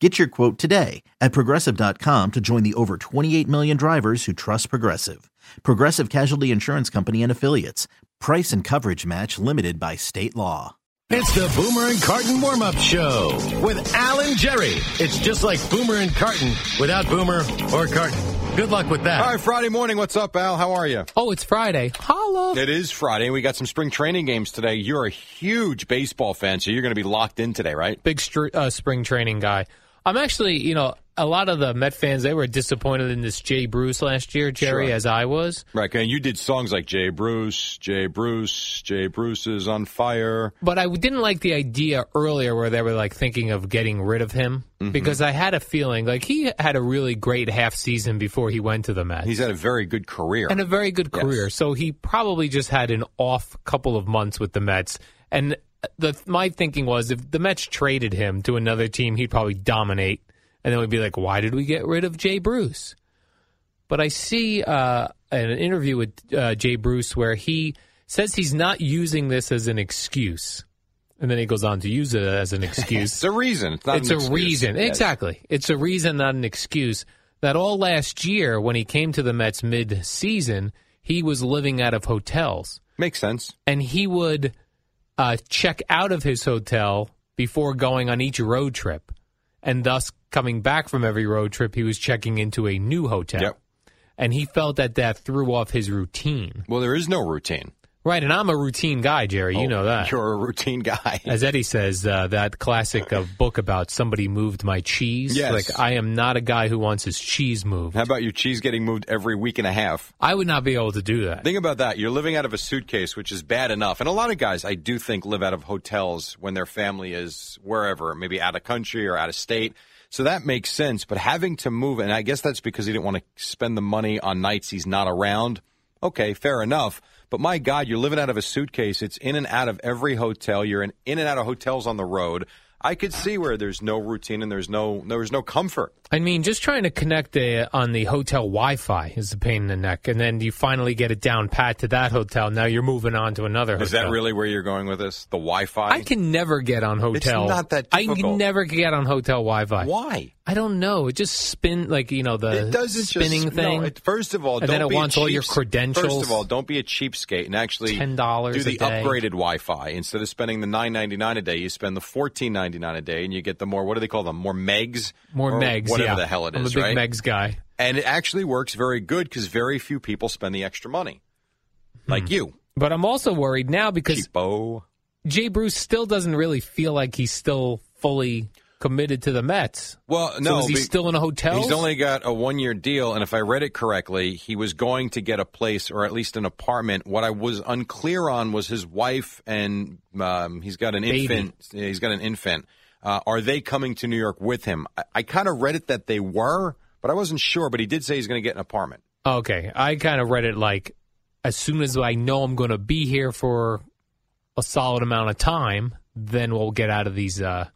Get your quote today at progressive.com to join the over 28 million drivers who trust Progressive. Progressive Casualty Insurance Company and Affiliates. Price and coverage match limited by state law. It's the Boomer and Carton warm up show with Alan Jerry. It's just like Boomer and Carton without Boomer or Carton. Good luck with that. All right, Friday morning. What's up, Al? How are you? Oh, it's Friday. Holla. It is Friday. We got some spring training games today. You're a huge baseball fan, so you're going to be locked in today, right? Big str- uh, spring training guy. I'm actually, you know, a lot of the Met fans they were disappointed in this Jay Bruce last year, Jerry, Sure. as I was. Right. And you did songs like Jay Bruce, Jay Bruce, Jay Bruce is on fire. But I didn't like the idea earlier where they were like thinking of getting rid of him Mm-hmm. because I had a feeling like he had a really great half season before he went to the Mets. He's had a very good career. and a very good Yes. career. So he probably just had an off couple of months with the Mets. And the my thinking was if the Mets traded him to another team, he'd probably dominate. And then we'd be like, why did we get rid of Jay Bruce? But I see uh, an interview with uh, Jay Bruce where he says he's not using this as an excuse. And then he goes on to use it as an excuse it's a reason. It's not it's a excuse. reason. Yes. Exactly. It's a reason, not an excuse. That all last year, when he came to the Mets mid season, he was living out of hotels. Makes sense. And he would uh, check out of his hotel before going on each road trip. And thus, coming back from every road trip, he was checking into a new hotel. Yep. And he felt that that threw off his routine. Well, there is no routine. Right. And I'm a routine guy, Jerry. You Oh, know that. You're a routine guy. As Eddie says, uh, that classic uh, book about somebody moved my cheese. Yes. Like, I am not a guy who wants his cheese moved. How about your cheese getting moved every week and a half? I would not be able to do that. Think about that. You're living out of a suitcase, which is bad enough. And a lot of guys, I do think, live out of hotels when their family is wherever, maybe out of country or out of state. So that makes sense. But having to move, and I guess that's because he didn't want to spend the money on nights he's not around. Okay, fair enough. But my God, you're living out of a suitcase. It's in and out of every hotel. You're in, in and out of hotels on the road. I could see where there's no routine and there's no there's no comfort. I mean, just trying to connect uh, on the hotel Wi Fi is a pain in the neck. And then you finally get it down pat to that hotel. Now you're moving on to another hotel. Is that really where you're going with this? The Wi-Fi? I can never get on hotel. It's not that I can never get on hotel Wi Fi. Why? I don't know. It just spin like you know the It doesn't spinning just, thing. No, it, first of all, And don't then it be a wants all your credentials. First of all, don't be a cheapskate and actually $10 do the upgraded Wi-Fi instead of spending the nine ninety nine a day. You spend the fourteen ninety nine a day, and you get the more what do they call them? More megs, More megs, whatever yeah. the hell it I'm a big right? megs guy. And it actually works very good because very few people spend the extra money, hmm. like you, But I'm also worried now because cheapo. Jay Bruce still doesn't really feel like he's still fully committed to the Mets. Well, So no, is he be- still in a hotel? He's only got a one year deal, and if I read it correctly, he was going to get a place or at least an apartment. What I was unclear on was his wife and um, he's got an Baby. infant. He's got an infant. Uh, are they coming to New York with him? I, I kind of read it that they were, but I wasn't sure. But he did say he's going to get an apartment. Okay, I kind of read it like as soon as I know I'm going to be here for a solid amount of time, then we'll get out of these uh,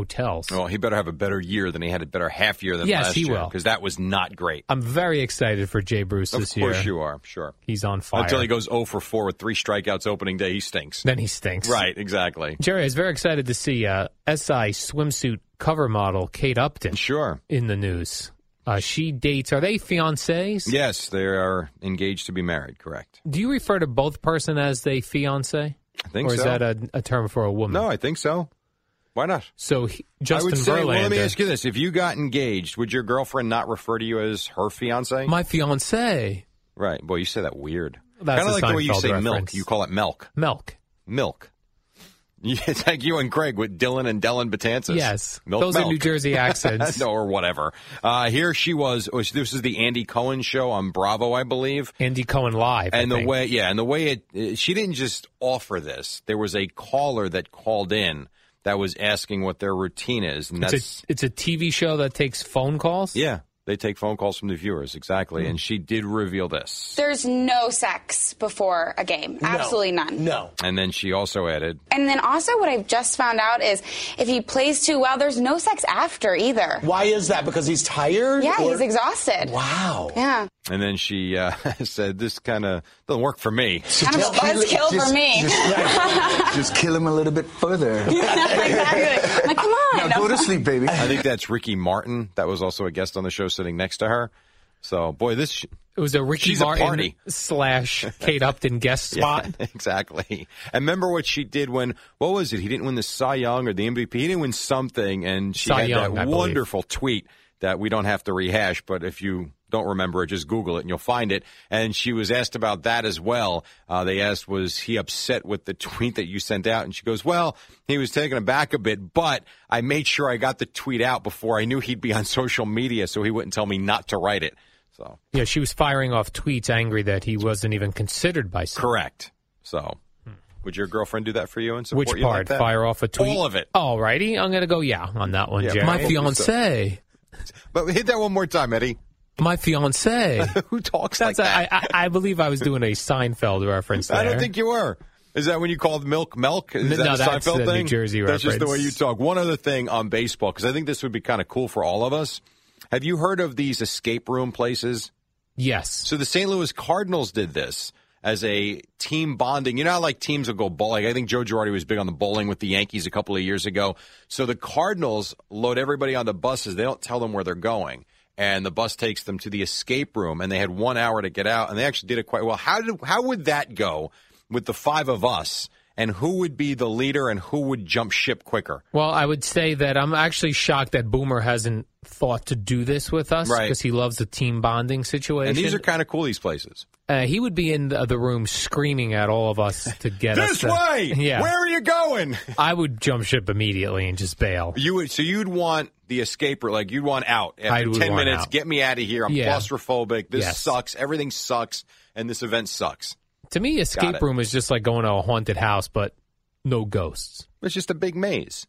hotels. Well, he better have a better year than he had a better half year than Yes, last he year will. because that was not great. I'm very excited for Jay Bruce Of this year. Of course you are, sure. He's on fire. Until he goes 0 for 4 with three strikeouts opening day, he stinks. then he stinks. Right, exactly. Jerry, I was very excited to see uh, SI swimsuit cover model Kate Upton Sure. in the news. Uh, she dates. Are they fiancés? Yes, they are engaged to be married, correct. Do you refer to both person as they fiance, I think so. or is that a, a term for a woman? no, I think so. Why not? So he, Justin I would say, Verlander, well, let me ask you this. If you got engaged, would your girlfriend not refer to you as her fiance? my fiance, right. Boy, you say that weird. That's kind of a like the way you Seinfeld say milk. You call it milk. milk. Milk. It's like you and Craig with Dylan and Dylan Batanzas. Yes, Milk, those are. New Jersey accents. no, or whatever. Uh, here she was. was- This is the Andy Cohen show on Bravo, I believe. Andy Cohen live, I And the think. way, yeah, and the way it, uh, she didn't just offer this. There was a caller that called in that was asking what their routine is, and that's a it's a TV show that takes phone calls. yeah. They take phone calls from the viewers, exactly. Hmm. And she did reveal this. There's no sex before a game. Absolutely none. No. And then she also added, And then also what I've just found out is if he plays too well, there's no sex after either. Why is that? Because he's tired? Yeah, Or- he's exhausted. Wow. Yeah. and then she uh, said, "This kind of doesn't work for me." Kind of a buzzkill for me. Just, just kill him a little bit further. exactly. Like, come on. Now go to sleep, baby. I think that's Ricky Martin. That was also a guest on the show, sitting next to her. So, boy, this It was a Ricky She's a Martin party. slash Kate Upton guest spot. Yeah, exactly. And remember what she did when what was it? He didn't win the Cy Young or the MVP. He didn't win something, and she Cy had Young, I that believe. wonderful tweet that we don't have to rehash. But if you don't remember it, just Google it and you'll find it. And she was asked about that as well. Uh, they asked, was he upset with the tweet that you sent out? And she goes, well, he was taken aback a bit, but I made sure I got the tweet out before I knew he'd be on social media, so he wouldn't tell me not to write it. So Yeah, she was firing off tweets, angry that he wasn't even considered by some. correct. So. Would your girlfriend do that for you and support Which you like part? that? Fire off a tweet? All of it. All righty. I'm going to go, yeah, on that one, Yeah, Jerry. My fiance. But hit that one more time, Eddie. My fiance. Who talks That's like a, that? I, I believe I was doing a Seinfeld reference there. I don't think you were. Is that when you called milk milk? Is No, that a that's Seinfeld the New thing? Jersey That's just the way you talk. One other thing on baseball, because I think this would be kind of cool for all of us. Have you heard of these escape room places? Yes. So the St. Louis Cardinals did this as a team bonding. You know how like teams will go bowling. I think Joe Girardi was big on the bowling with the Yankees a couple of years ago. So the Cardinals load everybody onto buses. They don't tell them where they're going. And the bus takes them to the escape room, and they had one hour to get out, and they actually did it quite well. How did how would that go with the five of us? And who would be the leader, and who would jump ship quicker? Well, I would say that I'm actually shocked that Boomer hasn't thought to do this with us Right. because he loves the team bonding situation. And these are kind of cool. These places. uh, he would be in the, the room screaming at all of us to get us. This to- way. Yeah. Where are you going? I would jump ship immediately and just bail. You would so you'd want the escape route, like you'd want out after ten minutes. Get me out of here. I'm Yeah. claustrophobic. This Yes. sucks. Everything sucks, and this event sucks. To me, escape room is just like going to a haunted house, but no ghosts. It's just a big maze.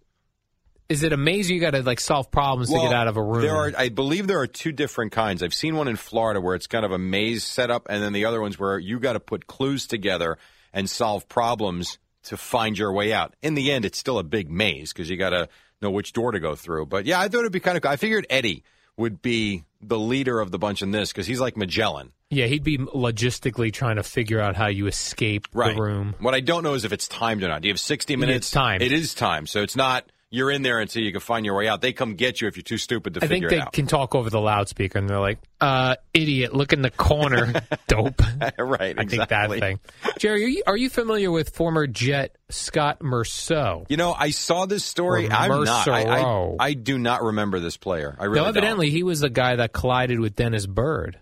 Is it a maze? or You got to like solve problems to get out of a room. There are, I believe, there are two different kinds. I've seen one in Florida where it's kind of a maze setup, and then the other ones where you got to put clues together and solve problems to find your way out. In the end, it's still a big maze because you got to know which door to go through. But yeah, I thought it'd be kind of. I figured Eddie would be the leader of the bunch in this because he's like Magellan. yeah, he'd be logistically trying to figure out how you escape right. the room. What I don't know is if it's timed or not. Do you have 60 minutes? It's time. It is timed. So it's not you're in there until you can find your way out. They come get you if you're too stupid to I think figure they it out. can talk over the loudspeaker, and they're like, "Uh, idiot, look in the corner, dope." right, I think that thing. Jerry, are you, are you familiar with former Jet Scott Mersereau? You know, I saw this story. Or I'm not. I, I, I do not remember this player. I really don't. evidently, he was the guy that collided with Dennis Byrd.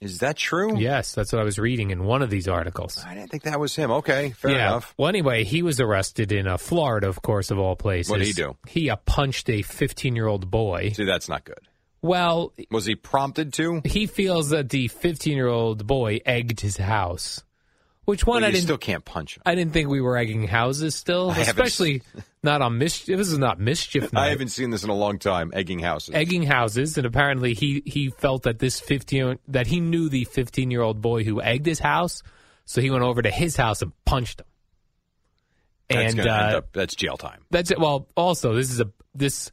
Is that true? Yes, that's what I was reading in one of these articles. I didn't think that was him. Okay, fair yeah. enough. Well, anyway, he was arrested in uh, Florida, of course, of all places. What did he do? He uh, punched a 15 year old boy. See, that's not good. Well, Was he prompted to? he feels that the 15 year old boy egged his house. Which one Well, I didn't still can't punch him. I didn't think we were egging houses still, I especially not on mischief. This is not mischief night. I haven't seen this in a long time. Egging houses. egging houses, and apparently he he felt that this 15 that he knew the 15 year old boy who egged his house, so he went over to his house and punched him. That's and end uh, up, that's jail time. that's it. Well, also this is a this.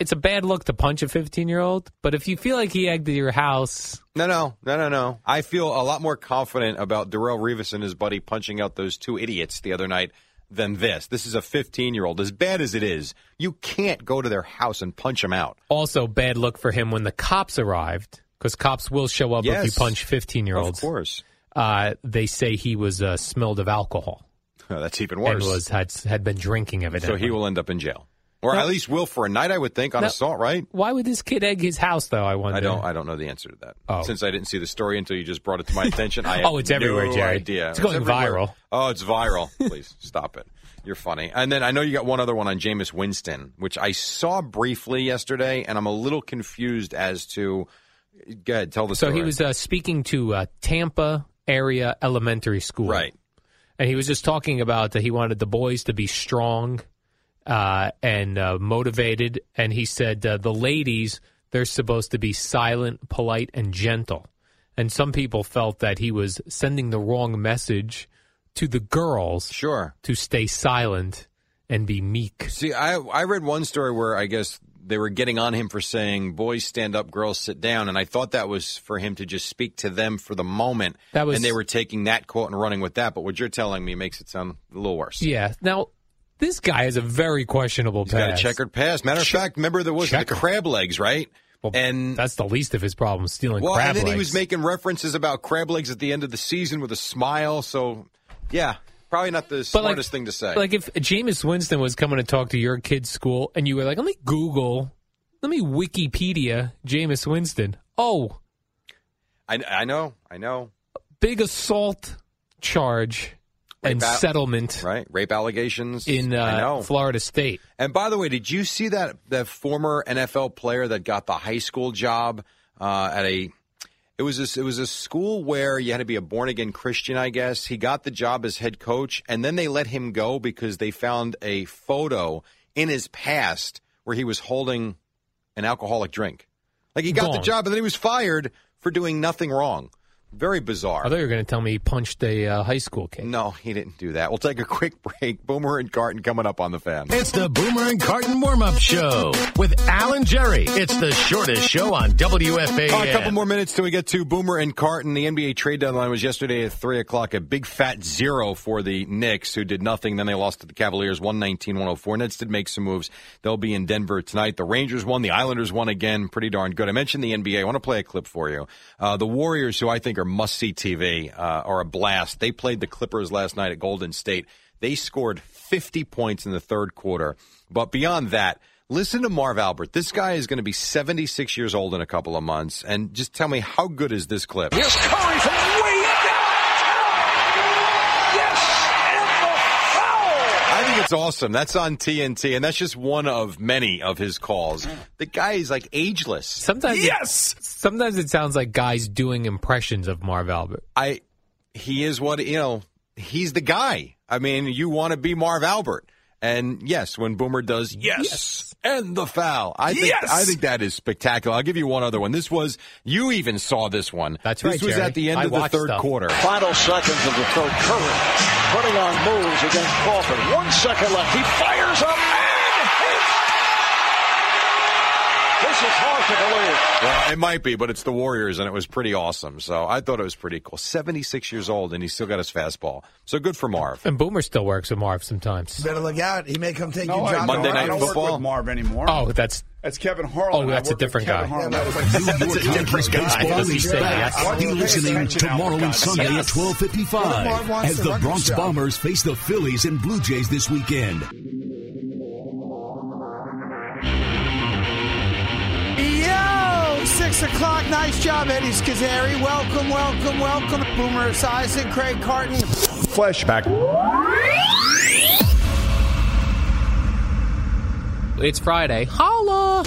It's a bad look to punch a 15 year old, but if you feel like he egged your house, No, no, no, no, no. I feel a lot more confident about Darrelle Revis and his buddy punching out those two idiots the other night than this. This is a 15 year old. As bad as it is, you can't go to their house and punch them out. also bad look for him when the cops arrived because cops will show up if you punch 15 year olds. Of course. Uh, they say he was uh, smelled of alcohol Oh, that's even and worse. was had had been drinking evidently. so he will end up in jail. Or No. at least will for a night, I would think, on No. assault, right? Why would this kid egg his house though? I wonder. I don't. I don't know the answer to that. Oh. Since I didn't see the story until you just brought it to my attention, I Oh, it's everywhere, no Jerry. idea. It's going everywhere. viral. Oh, it's viral. Please stop it. You're funny. And then I know you got one other one on Jameis Winston, which I saw briefly yesterday, and I'm a little confused as to. Go ahead, tell the So story. he was uh, speaking to uh, Tampa area elementary school, right. And he was just talking about that he wanted the boys to be strong uh, and uh, motivated. And he said uh, the ladies they're supposed to be silent, polite, and gentle. And some people felt that he was sending the wrong message to the girls Sure. to stay silent and be meek. See, I I read one story where I guess they were getting on him for saying boys stand up, girls sit down, and I thought that was for him to just speak to them for the moment. That was- and they were taking that quote and running with that. But what you're telling me makes it sound a little worse. Yeah. Now this guy has a very questionable He's past. got a checkered past. Matter of fact, remember there was the Checker. crab legs, right? Well, and that's the least of his problems, stealing well, crab and then legs. he was making references about crab legs at the end of the season with a smile. So, yeah, probably not the But, like- smartest thing to say. Like if Jameis Winston was coming to talk to your kid's school and you were like, let me Google, let me Wikipedia Jameis Winston. Oh, I, I know, I know, big assault charge and Rape settlement right? Rape allegations in uh. Florida State. And by the way, did you see that that former NFL player that got the high school job uh, at a? It was a, it was a school where you had to be a born again Christian, I guess. He got the job as head coach, and then they let him go because they found a photo in his past where he was holding an alcoholic drink. Like he got the job, and then he was fired for doing nothing wrong. Very bizarre. I thought you were going to tell me he punched a uh, high school kid. no, he didn't do that. We'll take a quick break. Boomer and Carton coming up on the fan. It's the Boomer and Carton warm up show with Alan Jerry. It's the shortest show on WFAN. Oh, a couple more minutes till we get to Boomer and Carton. The NBA trade deadline was yesterday at 3 o'clock. A big fat zero for the Knicks, who did nothing. Then they lost to the Cavaliers 119 104. Nets did make some moves. They'll be in Denver tonight. The Rangers won. The Islanders won again. Pretty darn good. I mentioned the NBA. I want to play a clip for you. Uh, the Warriors, who I think are must see TV, uh, are a blast. They played the Clippers last night at Golden State. They scored 50 points in the third quarter. But beyond that, Listen to Marv Albert. This guy is going to be 76 years old in a couple of months. And just tell me, how good is this clip? Here's Curry from way downtown. Yes, and the foul. I think it's awesome. That's on TNT, and that's just one of many of his calls. The guy is like ageless. Sometimes, Yes! sometimes it sounds like guys doing impressions of Marv Albert. I, he is what you know. He's the guy. I mean, you want to be Marv Albert, and yes, when Boomer does yes, and the foul, I think Yes! I think that is spectacular. I'll give you one other one. This was you even saw this one. That's this right, was Jerry. at the end I of the third stuff. quarter. Final seconds of the third. Curry putting on moves against Crawford. One second left. He fires up This is hard to believe. Well, it might be, but it's the Warriors, and it was pretty awesome. So I thought it was pretty cool. 76 years old, and he's still got his fastball. So good for Marv. And Boomer still works with Marv sometimes. Better look out. He may come take No, your job. Monday no, Night I don't Football? work with Marv anymore. Oh, that's That's Kevin Harlan. Oh, that's a different guy. Harlan. Yeah, That was but- like- New York Yankees baseball Does he is say back. yes? Listening tomorrow and Sunday guys. at 12:55 as the the Bronx job. Bombers face the Phillies and Blue Jays this weekend. Six o'clock. Nice job, Eddie Scozzare. Welcome, welcome, welcome. Boomer Esiason, Craig Carton. Flashback. it's Friday. Holla!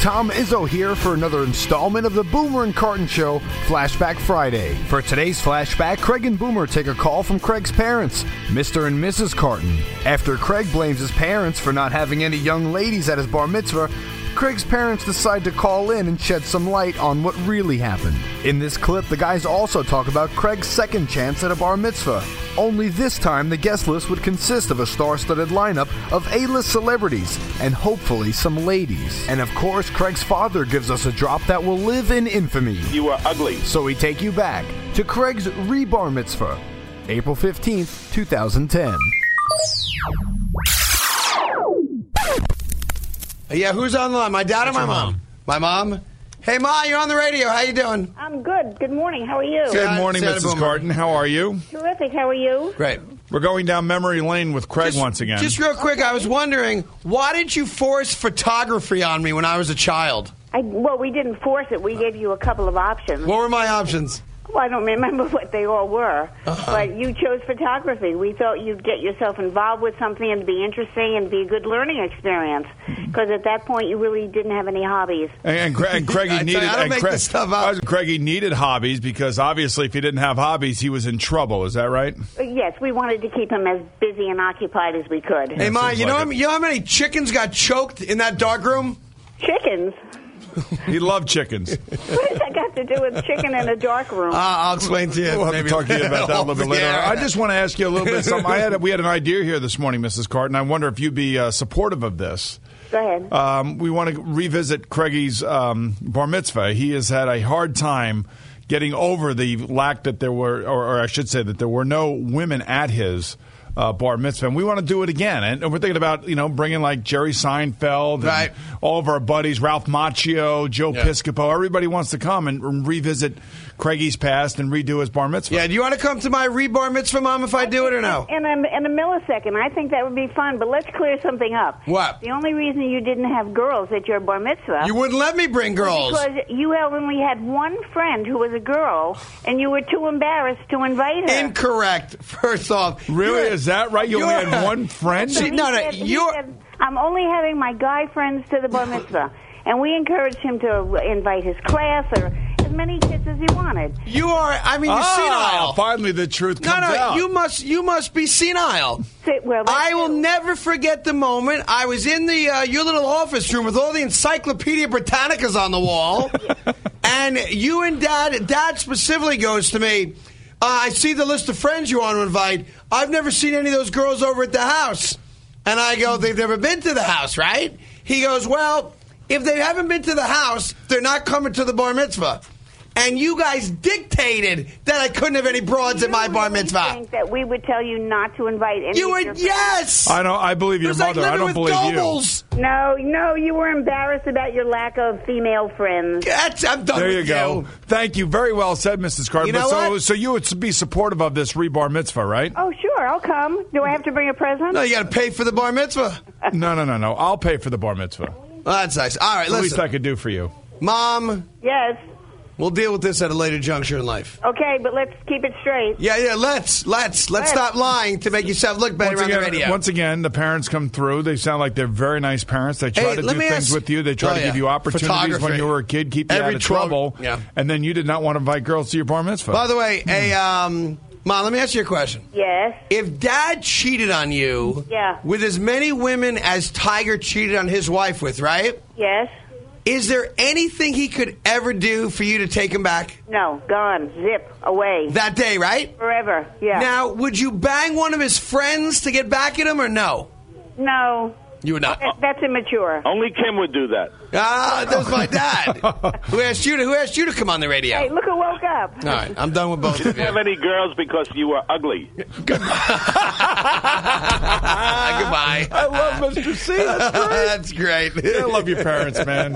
Tom Izzo here for another installment of the Boomer and Carton Show Flashback Friday. For today's flashback, Craig and Boomer take a call from Craig's parents, Mr. and Mrs. Carton. After Craig blames his parents for not having any young ladies at his bar mitzvah, Craig's parents decide to call in and shed some light on what really happened. In this clip, the guys also talk about Craig's second chance at a bar mitzvah. Only this time, the guest list would consist of a star studded lineup of A list celebrities and hopefully some ladies. And of course, Craig's father gives us a drop that will live in infamy. You are ugly. So we take you back to Craig's rebar mitzvah, April 15th, 2010. Yeah, who's on the line? My dad or my mom? My mom. Hey, Ma, you're on the radio. How you doing? I'm good. Good morning. How are you? Good morning, Santa Mrs. Boomer. Carton. How are you? Terrific. How are you? Great. We're going down memory lane with Craig Just- once again. Just real quick, I was wondering, why did you force photography on me when I was a child? I, well, we didn't force it. We gave you a couple of options. What were my options? Well, I don't remember what they all were, Uh-huh. but you chose photography. We thought you'd get yourself involved with something and be interesting and be a good learning experience. Because at that point, you really didn't have any hobbies. and, and, Cra- and Craigie needed. I don't and make Craig- this stuff up. Craigie needed hobbies because obviously, if he didn't have hobbies, he was in trouble. Is that right? Yes, we wanted to keep him as busy and occupied as we could. Hey, Ma, seems you know, like how, you know how many chickens got choked in that dark room? Chickens? He loved chickens. What does that got to do with chicken in a dark room? Uh, I'll explain to you. We'll have to talk to you about that a little bit later. Yeah. I just want to ask you a little bit. Something. I had a, we had an idea here this morning, Mrs. Carton. I wonder if you'd be uh, supportive of this. Go ahead. Um, we want to revisit Craigie's um, bar mitzvah. He has had a hard time getting over the lack that there were, or, or I should say, that there were no women at his. Uh, bar mitzvah, and we want to do it again. And we're thinking about you know bringing like Jerry Seinfeld, and Right. all of our buddies, Ralph Macchio, Joe Yeah. Piscopo. Everybody wants to come and, and revisit Craigie's past and redo his bar mitzvah. Yeah, do you want to come to my rebar mitzvah, Mom, if I do it or no? In a, in a millisecond, I think that would be fun. But let's clear something up. What? The only reason you didn't have girls at your bar mitzvah You wouldn't let me bring girls. because you only had one friend who was a girl, and you were too embarrassed to invite her. Incorrect. First off, Really? You're- Is that right? You only had one friend? See, He no, no, said- he you're. I'm only having my guy friends to the bar mitzvah, and we encouraged him to invite his class or as many kids as he wanted. You are. I mean, you're Ah, senile. finally the truth No, comes no, out. you must. You must be senile. Say, well, I will true. never forget the moment I was in the uh, your little office room with all the Encyclopedia Britannicas on the wall, and you and Dad. Dad specifically goes to me. Uh, I see the list of friends you want to invite. I've never seen any of those girls over at the house, and I go, they've never been to the house, right? He goes, well, if they haven't been to the house, they're not coming to the bar mitzvah. And you guys dictated that I couldn't have any broads at my bar really mitzvah. think that we would tell you not to invite any You of were yes. I know. I believe It your was like mother. I living don't with believe Goebbels. No, no, you were embarrassed about your lack of female friends. That's, I'm done you. There you with go. Thank you. Very well said, Mrs. Carter. You know But so, what? so you would be supportive of this rebar mitzvah, right? Oh, sure, I'll come. Do I have to bring a present? No, you got to pay for the bar mitzvah. No, no, no, no. I'll pay for the bar mitzvah. Well, that's nice. All right, It's the least I could do for you. Mom. Yes. We'll deal with this at a later juncture in life. Okay, but let's keep it straight. Yeah, yeah. Let's let's let's Let's. stop lying to make yourself look better Once on the again, radio. once again, the parents come through. They sound like they're very nice parents. They try Hey, to do things ask- with you. They try Oh, to give you opportunities when you were a kid, keep you Every out of 12 trouble. yeah. And then you did not want to invite girls to your bar mitzvah. By the way, a um, mom, let me ask you a question. Yes. If Dad cheated on you, Yeah. with as many women as Tiger cheated on his wife with, right? Yes. Is there anything he could ever do for you to take him back No, gone. Zip. Away. that day, right? Forever. Yeah. Now, would you bang one of his friends to get back at him or no? No. You would not. That- That's immature. Only Kim would do that. Ah, that was my dad. who asked you to Who asked you to come on the radio? Hey, look who woke up. All right, I'm done with both You of didn't you. have any girls because you were ugly. Goodbye. I love Mr. C. That's great. That's great. I love your parents, man.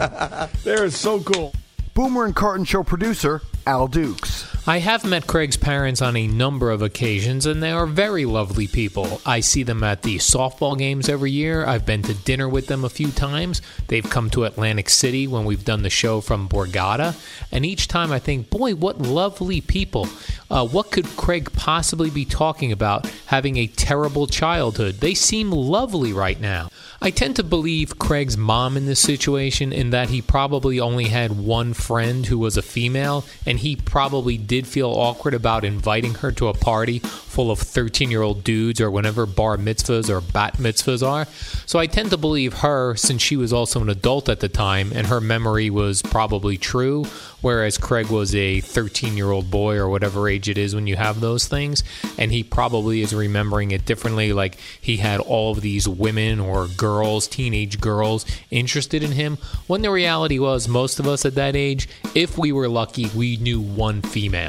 They're so cool. Boomer and Carton Show producer Al Dukes. I have met Craig's parents on a number of occasions, and they are very lovely people. I see them at the softball games every year. I've been to dinner with them a few times. They've come to Atlantic City when we've done the show from Borgata. And each time I think, boy, what lovely people. Uh, what could Craig possibly be talking about having a terrible childhood? They seem lovely right now. I tend to believe Craig's mom in this situation in that he probably only had one friend who was a female, and he probably did did feel awkward about inviting her to a party full of 13 year old dudes or whenever bar mitzvahs or bat mitzvahs are. So I tend to believe her since she was also an adult at the time and her memory was probably true, whereas Craig was a 13 year old boy or whatever age it is when you have those things. And he probably is remembering it differently. Like he had all of these women or girls, teenage girls, interested in him. When the reality was, most of us at that age, if we were lucky, we knew one female.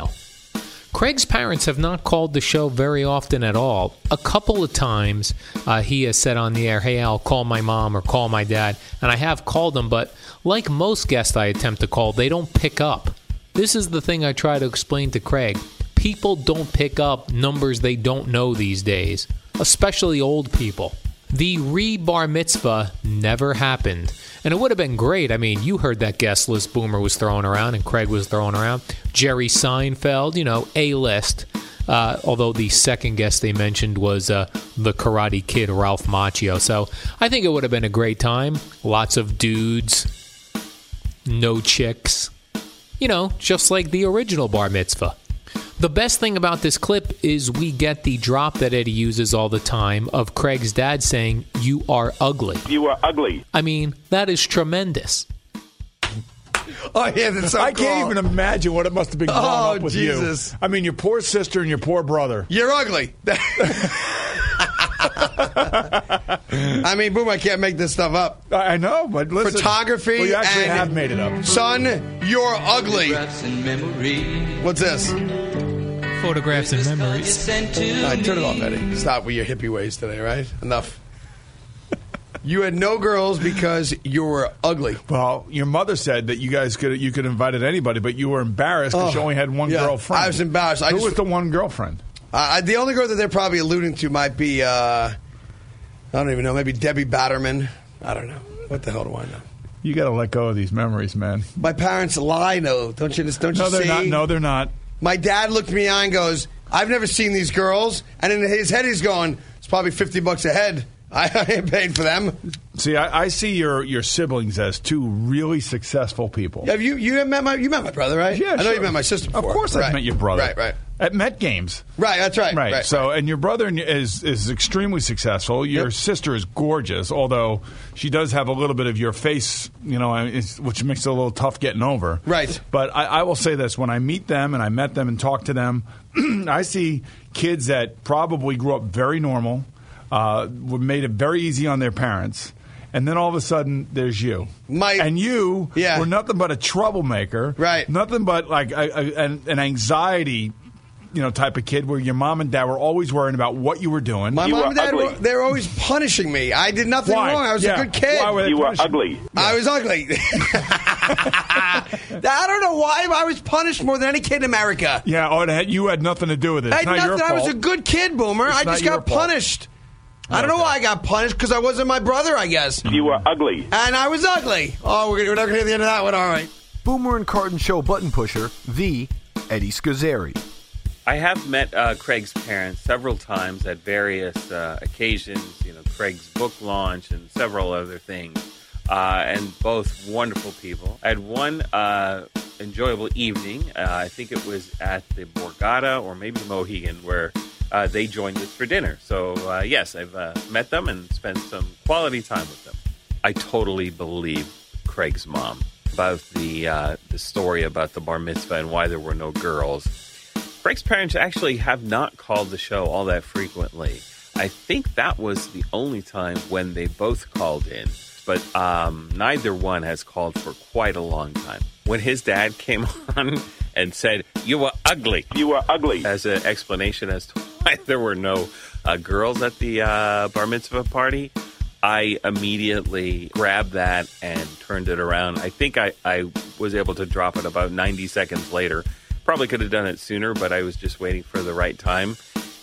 Craig's parents have not called the show very often at all. A couple of times uh, he has said on the air, Hey, I'll call my mom or call my dad. And I have called them, but like most guests I attempt to call, they don't pick up. This is the thing I try to explain to Craig. People don't pick up numbers they don't know these days, especially old people. The re bar mitzvah never happened. And it would have been great. I mean, you heard that guest list Boomer was throwing around and Craig was throwing around. Jerry Seinfeld, you know, A list. Uh, although the second guest they mentioned was uh, the Karate Kid Ralph Macchio. So I think it would have been a great time. Lots of dudes, no chicks. You know, just like the original bar mitzvah. The best thing about this clip is we get the drop that Eddie uses all the time of Craig's dad saying, You are ugly. You are ugly. I mean, that is tremendous. Oh yeah, that's so I cool. can't even imagine what it must have been growing Oh, up with Jesus. you. I mean, your poor sister and your poor brother. You're ugly. I mean, boom! I can't make this stuff up. I know, but listen. Photography. Well, you actually and have made it up. Son, you're ugly. What's this? Photographs and memories. All right, turn it off, Eddie. Stop with your hippie ways today, right? Enough. You had no girls because you were ugly. Well, your mother said that you guys could you could have invited anybody, but you were embarrassed because Oh, you only had one yeah. girlfriend. I was embarrassed. I Who just- was the one girlfriend? Uh, the only girl that they're probably alluding to might be, uh, I don't even know, maybe Debbie Batterman. I don't know. What the hell do I know? You got to let go of these memories, man. My parents lie, no. Don't you just, don't No, you they're see? not. No, they're not. My dad looked me eye and goes, I've never seen these girls. And in his head, he's going, it's probably 50 bucks a head. I ain't paid for them. See, I, I see your your siblings as two really successful people. Have you, you met my, you met my brother, right? Yeah, I know sure. you met my sister before. Of course, I've met your brother. Right, right. At Met games. Right, that's right. Right. right so, and your brother is is extremely successful. Your Yep. sister is gorgeous, although she does have a little bit of your face, you know, which makes it a little tough getting over. Right. But I, I will say this: when I meet them and I met them and talk to them, I see kids that probably grew up very normal, uh, were made it very easy on their parents. And then all of a sudden, there's you. My- and you Yeah. were nothing but a troublemaker. Right. Nothing but like a, a, an, an anxiety you know, type of kid where your mom and dad were always worrying about what you were doing. My You mom were and dad, ugly. were, they were always punishing me. I did nothing Why? wrong. I was Yeah. a good kid. Why were they You were punishing ugly. I was ugly. I don't know why I was punished more than any kid in America. Yeah, oh, had, you had nothing to do with it. I It's had not your nothing. I was a good kid, Boomer. I just your got fault. punished. I don't know why I got punished because I wasn't my brother, I guess. You were ugly. And I was ugly. Oh, we're, gonna, we're not going to hear the end of that one. All right. Boomer and Carton Show button pusher, the Eddie Scozzare. I have met uh, Craig's parents several times at various uh, occasions, you know, Craig's book launch and several other things, uh, and both wonderful people. I had one uh, enjoyable evening. Uh, I think it was at the Borgata or maybe Mohegan, where uh, they joined us for dinner. So, uh, yes, I've uh, met them and spent some quality time with them. I totally believe Craig's mom about the uh, the story about the bar mitzvah and why there were no girls. Craig's parents actually have not called the show all that frequently. I think that was the only time when they both called in, but um, neither one has called for quite a long time. When his dad came on and said, "You were ugly," You were ugly. as an explanation as to why there were no uh, girls at the uh, bar mitzvah party, I immediately grabbed that and turned it around. I think I, I was able to drop it about 90 seconds later. Probably could have done it sooner, but I was just waiting for the right time.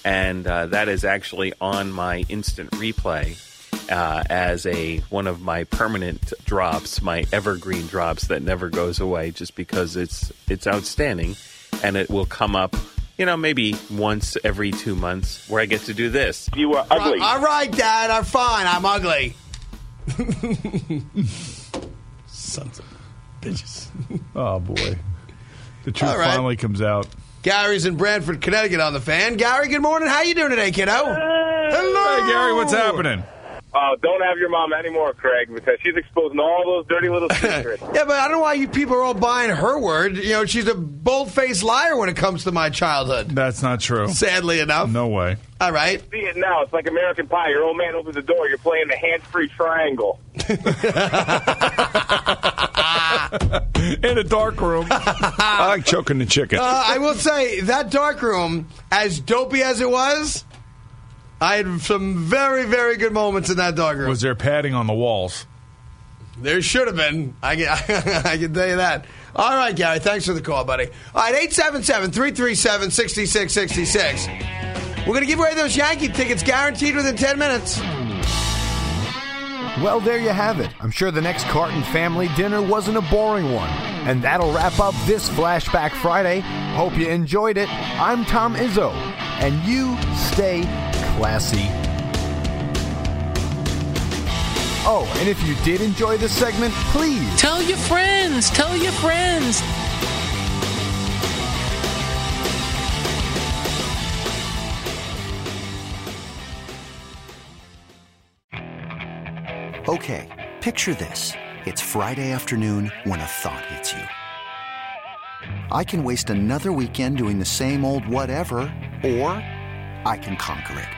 And uh, that is actually on my instant replay uh, as a one of my permanent drops, my evergreen drops that never goes away, just because it's it's outstanding, and it will come up, you know, maybe once every two months, where I get to do this. You are ugly. All right, Dad. I'm fine. I'm ugly. Sons of bitches. Oh boy, the truth All right. finally comes out. Gary's in Branford, Connecticut on the fan. Gary, good morning. How you doing today, kiddo? Hello. Hey, Gary, what's happening? Uh, don't have your mom anymore, Craig, because she's exposing all those dirty little secrets. Yeah, but I don't know why you people are all buying her word. You know, she's a bold-faced liar when it comes to my childhood. That's not true. Sadly enough. No way. All right. See it now. It's like American Pie. Your old man opens the door. You're playing the hands-free triangle. In a dark room. I like choking the chicken. Uh, I will say that dark room, as dopey as it was, I had some very, very good moments in that dog room. Was there padding on the walls? There should have been. I can, I can tell you that. All right, Gary. Thanks for the call, buddy. All right, 877 337 6666. We're going to give away those Yankee tickets guaranteed within 10 minutes. Well, there you have it. I'm sure the next Carton family dinner wasn't a boring one. And that'll wrap up this Flashback Friday. Hope you enjoyed it. I'm Tom Izzo, and you stay classy. Oh, and if you did enjoy this segment, please Tell your friends. Tell your friends. Okay, picture this. It's Friday afternoon when a thought hits you. I can waste another weekend doing the same old whatever, or I can conquer it.